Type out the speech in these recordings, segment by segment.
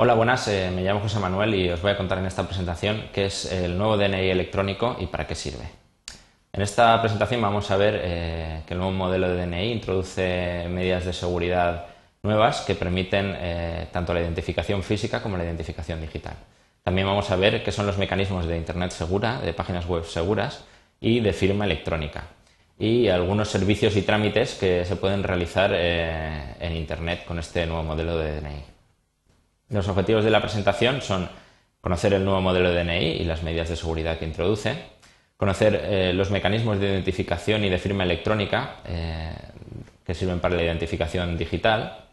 Hola, buenas, eh, me llamo José Manuel y os voy a contar en esta presentación qué es el nuevo DNI electrónico y para qué sirve. En esta presentación vamos a ver eh, que el nuevo modelo de DNI introduce medidas de seguridad nuevas que permiten eh, tanto la identificación física como la identificación digital. También vamos a ver qué son los mecanismos de Internet segura, de páginas web seguras y de firma electrónica y algunos servicios y trámites que se pueden realizar en Internet con este nuevo modelo de DNI. Los objetivos de la presentación son conocer el nuevo modelo de DNI y las medidas de seguridad que introduce, conocer eh, los mecanismos de identificación y de firma electrónica eh, que sirven para la identificación digital,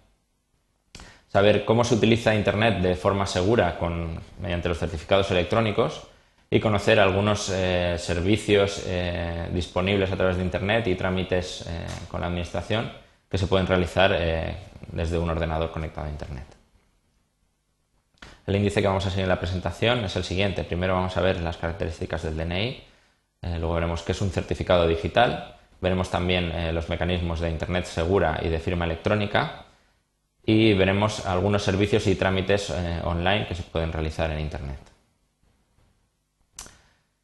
saber cómo se utiliza Internet de forma segura mediante los certificados electrónicos y conocer algunos eh, servicios disponibles a través de Internet y trámites con la Administración que se pueden realizar desde un ordenador conectado a Internet. El índice que vamos a seguir en la presentación es el siguiente. Primero vamos a ver las características del DNI, eh, luego veremos qué es un certificado digital, veremos también eh, los mecanismos de Internet segura y de firma electrónica y veremos algunos servicios y trámites eh, online que se pueden realizar en Internet.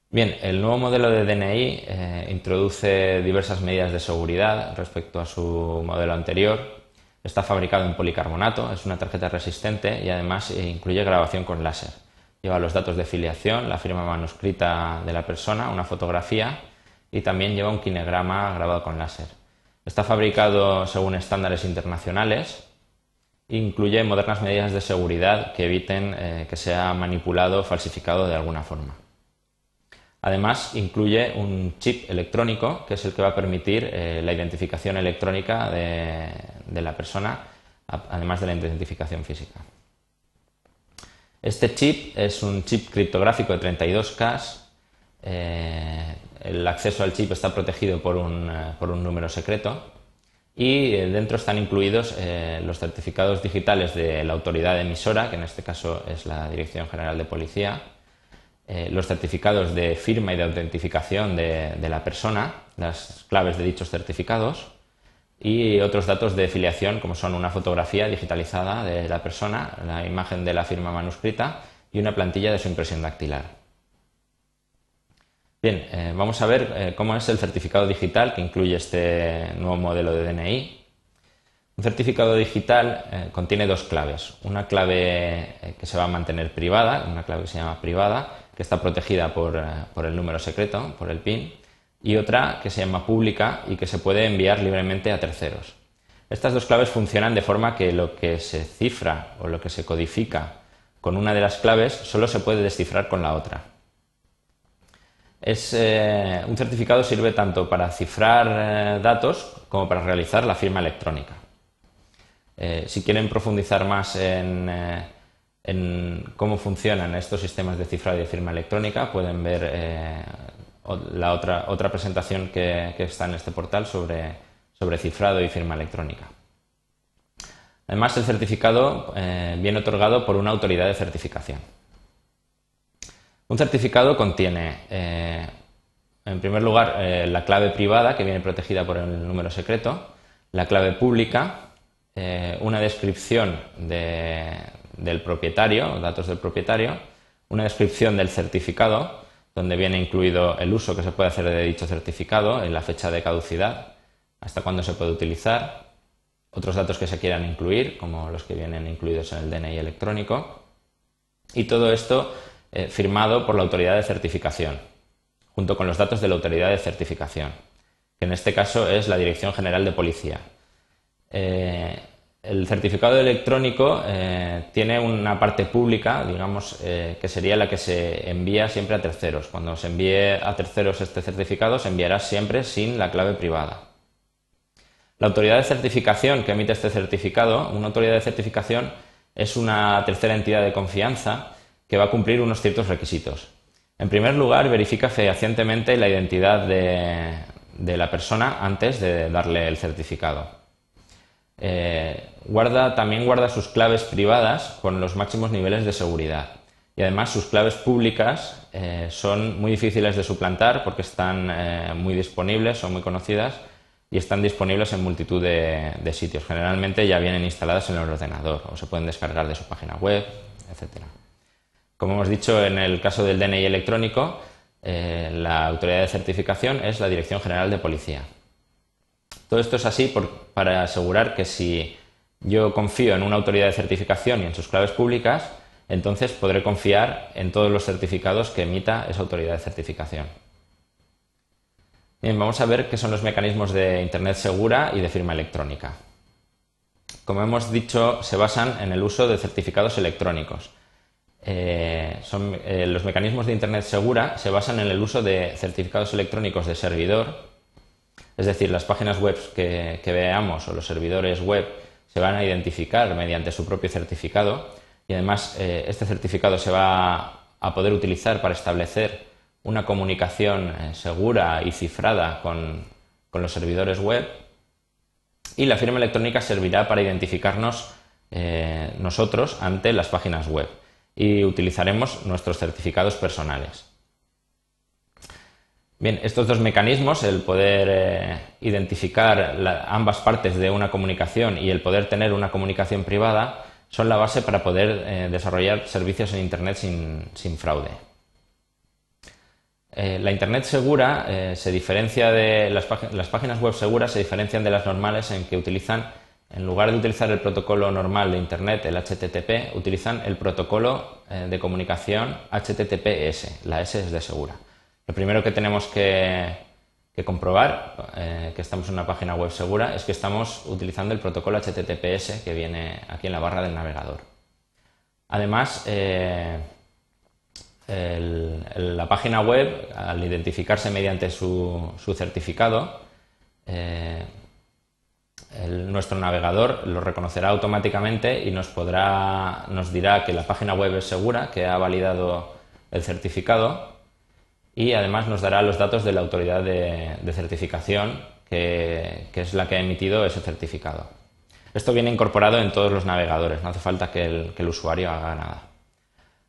Bien, el nuevo modelo de DNI introduce diversas medidas de seguridad respecto a su modelo anterior Está fabricado en policarbonato, es una tarjeta resistente y además eh, incluye grabación con láser. Lleva los datos de filiación, la firma manuscrita de la persona, una fotografía y también lleva un kinegrama grabado con láser. Está fabricado según estándares internacionales incluye modernas medidas de seguridad que eviten eh, que sea manipulado o falsificado de alguna forma. Además, incluye un chip electrónico que es el que va a permitir eh, la identificación electrónica de, la persona, además de la identificación física. Este chip es un chip criptográfico de 32K. Eh, el acceso al chip está protegido por un, eh, por un número secreto y dentro están incluidos los certificados digitales de la autoridad emisora, que en este caso es la Dirección General de Policía, eh, los certificados de firma y de autentificación de, la persona, las claves de dichos certificados y otros datos de filiación como son una fotografía digitalizada de la persona, la imagen de la firma manuscrita y una plantilla de su impresión dactilar. Bien, eh, vamos a ver eh, cómo es el certificado digital que incluye este nuevo modelo de DNI. Un certificado digital contiene dos claves. Una clave que se va a mantener privada, una clave que se llama privada, que está protegida eh, por, el número secreto, por el PIN, y otra que se llama pública y que se puede enviar libremente a terceros. Estas dos claves funcionan de forma que lo que se cifra o lo que se codifica con una de las claves solo se puede descifrar con la otra. Eh, un certificado sirve tanto para cifrar eh, datos como para realizar la firma electrónica. si quieren profundizar más en, en cómo funcionan estos sistemas de cifrado y de firma electrónica, pueden ver eh, la otra, otra presentación que, está en este portal sobre, sobre cifrado y firma electrónica. Además, el certificado eh, viene otorgado por una autoridad de certificación. Un certificado contiene, eh, en primer lugar, la clave privada, que viene protegida por el número secreto, la clave pública, una descripción de, del propietario, datos del propietario, una descripción del certificado, donde viene incluido el uso que se puede hacer de dicho certificado, en la fecha de caducidad, hasta cuándo se puede utilizar, otros datos que se quieran incluir, como los que vienen incluidos en el DNI electrónico, y todo esto eh, firmado por la autoridad de certificación, junto con los datos de la autoridad de certificación, que en este caso es la Dirección General de Policía. Eh, el certificado electrónico eh, tiene una parte pública, digamos, eh, que sería la que se envía siempre a terceros. Cuando se envíe a terceros este certificado, se enviará siempre sin la clave privada. La autoridad de certificación que emite este certificado, una autoridad de certificación es una tercera entidad de confianza que va a cumplir unos ciertos requisitos. En primer lugar, verifica fehacientemente la identidad de la persona antes de darle el certificado. Eh, guarda, también guarda sus claves privadas con los máximos niveles de seguridad. Y además sus claves públicas eh, son muy difíciles de suplantar porque están eh, muy disponibles, son muy conocidas y están disponibles en multitud de, sitios. Generalmente ya vienen instaladas en el ordenador o se pueden descargar de su página web, etc. Como hemos dicho en el caso del DNI electrónico, la autoridad de certificación es la Dirección General de Policía. Todo esto es así para asegurar que si yo confío en una autoridad de certificación y en sus claves públicas, entonces podré confiar en todos los certificados que emita esa autoridad de certificación. Bien, vamos a ver qué son los mecanismos de Internet segura y de firma electrónica. Como hemos dicho, se basan en el uso de certificados electrónicos. Eh, eh, los mecanismos de Internet segura se basan en el uso de certificados electrónicos de servidor, es decir, las páginas web que, veamos o los servidores web se van a identificar mediante su propio certificado y además eh, este certificado se va a poder utilizar para establecer una comunicación segura y cifrada con los servidores web y la firma electrónica servirá para identificarnos nosotros ante las páginas web y utilizaremos nuestros certificados personales. Bien, estos dos mecanismos, el poder eh, identificar ambas partes de una comunicación y el poder tener una comunicación privada, son la base para poder eh, desarrollar servicios en Internet sin, fraude. Eh, la Internet segura se diferencia de las, las páginas web seguras se diferencian de las normales en que utilizan en lugar de utilizar el protocolo normal de Internet, el HTTP, utilizan el protocolo de comunicación HTTPS. La S es de segura. Lo primero que tenemos que, comprobar eh, que estamos en una página web segura es que estamos utilizando el protocolo HTTPS que viene aquí en la barra del navegador. Además, eh, la página web, al identificarse mediante su, certificado, nuestro navegador lo reconocerá automáticamente y nos podrá, nos dirá que la página web es segura, que ha validado el certificado y además nos dará los datos de la autoridad de, certificación que, es la que ha emitido ese certificado. Esto viene incorporado en todos los navegadores, no hace falta que el, usuario haga nada.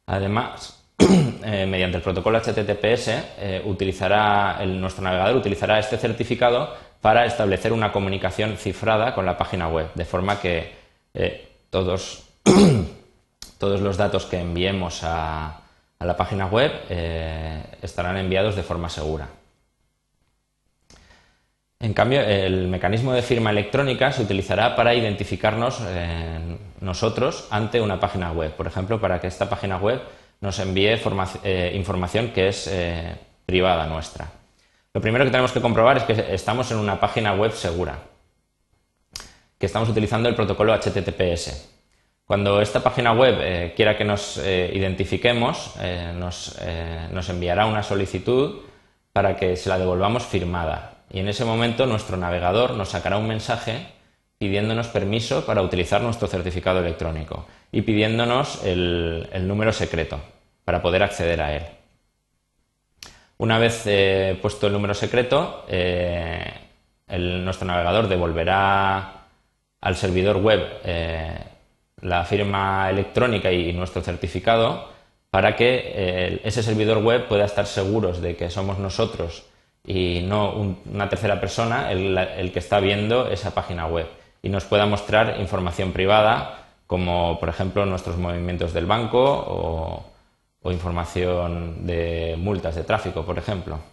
Además, eh, mediante el protocolo HTTPS, eh, nuestro navegador utilizará este certificado para establecer una comunicación cifrada con la página web, de forma que eh, todos, todos los datos que enviemos a, la página web eh, estarán enviados de forma segura. En cambio, el mecanismo de firma electrónica se utilizará para identificarnos eh, nosotros ante una página web. Por ejemplo, para que esta página web nos envíe información que es privada nuestra. Lo primero que tenemos que comprobar es que estamos en una página web segura, que estamos utilizando el protocolo HTTPS. Cuando esta página web eh, quiera que nos eh, identifiquemos, eh, nos, enviará una solicitud para que se la devolvamos firmada. Y en ese momento nuestro navegador nos sacará un mensaje pidiéndonos permiso para utilizar nuestro certificado electrónico y pidiéndonos el, número secreto para poder acceder a él. Una vez puesto el número secreto, nuestro navegador devolverá al servidor web eh, la firma electrónica y nuestro certificado para que ese servidor web pueda estar seguros de que somos nosotros y no una tercera persona el, que está viendo esa página web y nos pueda mostrar información privada como por ejemplo nuestros movimientos del banco o información de multas de tráfico, por ejemplo.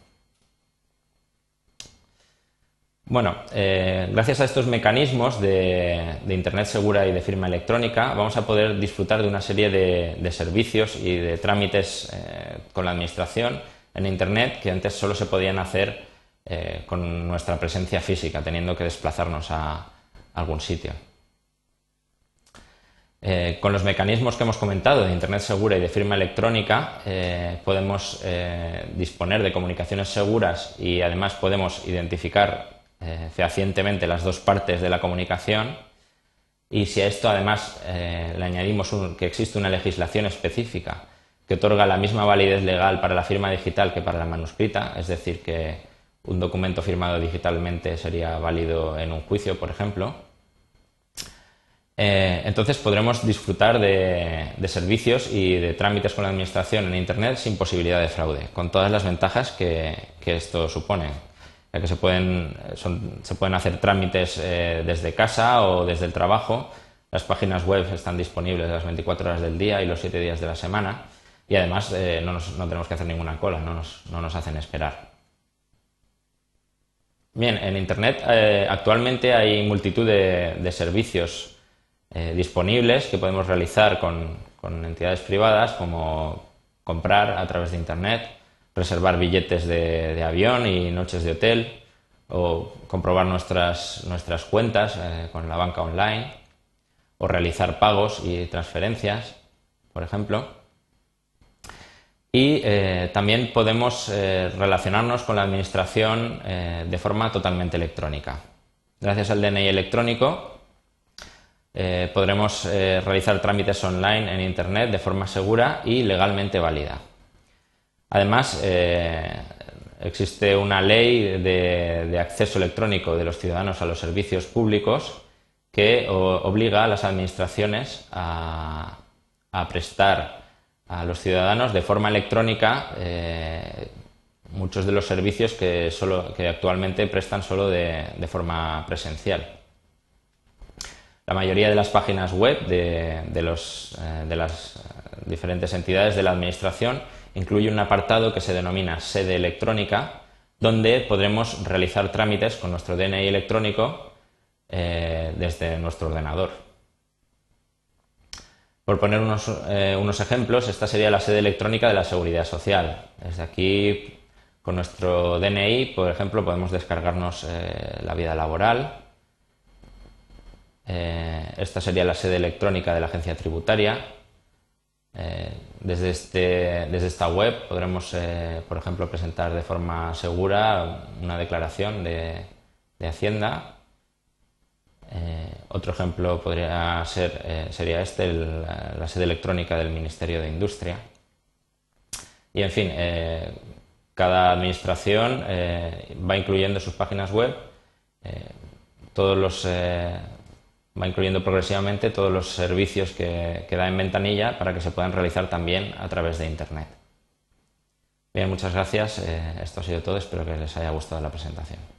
Bueno, eh, gracias a estos mecanismos de, Internet segura y de firma electrónica vamos a poder disfrutar de una serie de, servicios y de trámites eh, con la Administración en Internet que antes solo se podían hacer eh, con nuestra presencia física, teniendo que desplazarnos a algún sitio. Con los mecanismos que hemos comentado de Internet segura y de firma electrónica podemos disponer de comunicaciones seguras y además podemos identificar fehacientemente las dos partes de la comunicación. Y si a esto además le añadimos que existe una legislación específica que otorga la misma validez legal para la firma digital que para la manuscrita, es decir, que un documento firmado digitalmente sería válido en un juicio, por ejemplo, eh, entonces podremos disfrutar de, servicios y de trámites con la Administración en Internet sin posibilidad de fraude, con todas las ventajas que, esto supone, ya que se pueden, se pueden hacer trámites eh, desde casa o desde el trabajo Las páginas web están disponibles las 24 horas del día y los 7 días de la semana y además eh, no, tenemos que hacer ninguna cola, no nos, hacen esperar. Bien, en Internet eh, actualmente hay multitud de, servicios eh, disponibles que podemos realizar con, entidades privadas como comprar a través de Internet, reservar billetes de, avión y noches de hotel o comprobar nuestras, nuestras cuentas con la banca online o realizar pagos y transferencias, por ejemplo. Y eh, también podemos eh, relacionarnos con la administración eh, de forma totalmente electrónica. Gracias al DNI electrónico podremos realizar trámites online en Internet de forma segura y legalmente válida. Además, existe una ley de, acceso electrónico de los ciudadanos a los servicios públicos que obliga a las administraciones a prestar a los ciudadanos de forma electrónica eh, muchos de los servicios que, actualmente prestan solo de, forma presencial. La mayoría de las páginas web de, eh, de, las diferentes entidades de la Administración incluye un apartado que se denomina sede electrónica, donde podremos realizar trámites con nuestro DNI electrónico eh, desde nuestro ordenador. Por poner eh, unos, ejemplos, esta sería la sede electrónica de la Seguridad Social. Desde aquí, con nuestro DNI, por ejemplo, podemos descargarnos eh, la vida laboral. Esta sería la sede electrónica de la Agencia Tributaria. Desde, este, desde, esta web podremos, por ejemplo, presentar de forma segura una declaración de Hacienda eh, otro ejemplo podría ser, eh, sería este, la sede electrónica del Ministerio de Industria. Y en fin, eh, cada administración va incluyendo sus páginas web, todos los, va incluyendo progresivamente todos los servicios que, da en ventanilla para que se puedan realizar también a través de Internet. Bien, muchas gracias. esto ha sido todo. Espero que les haya gustado la presentación.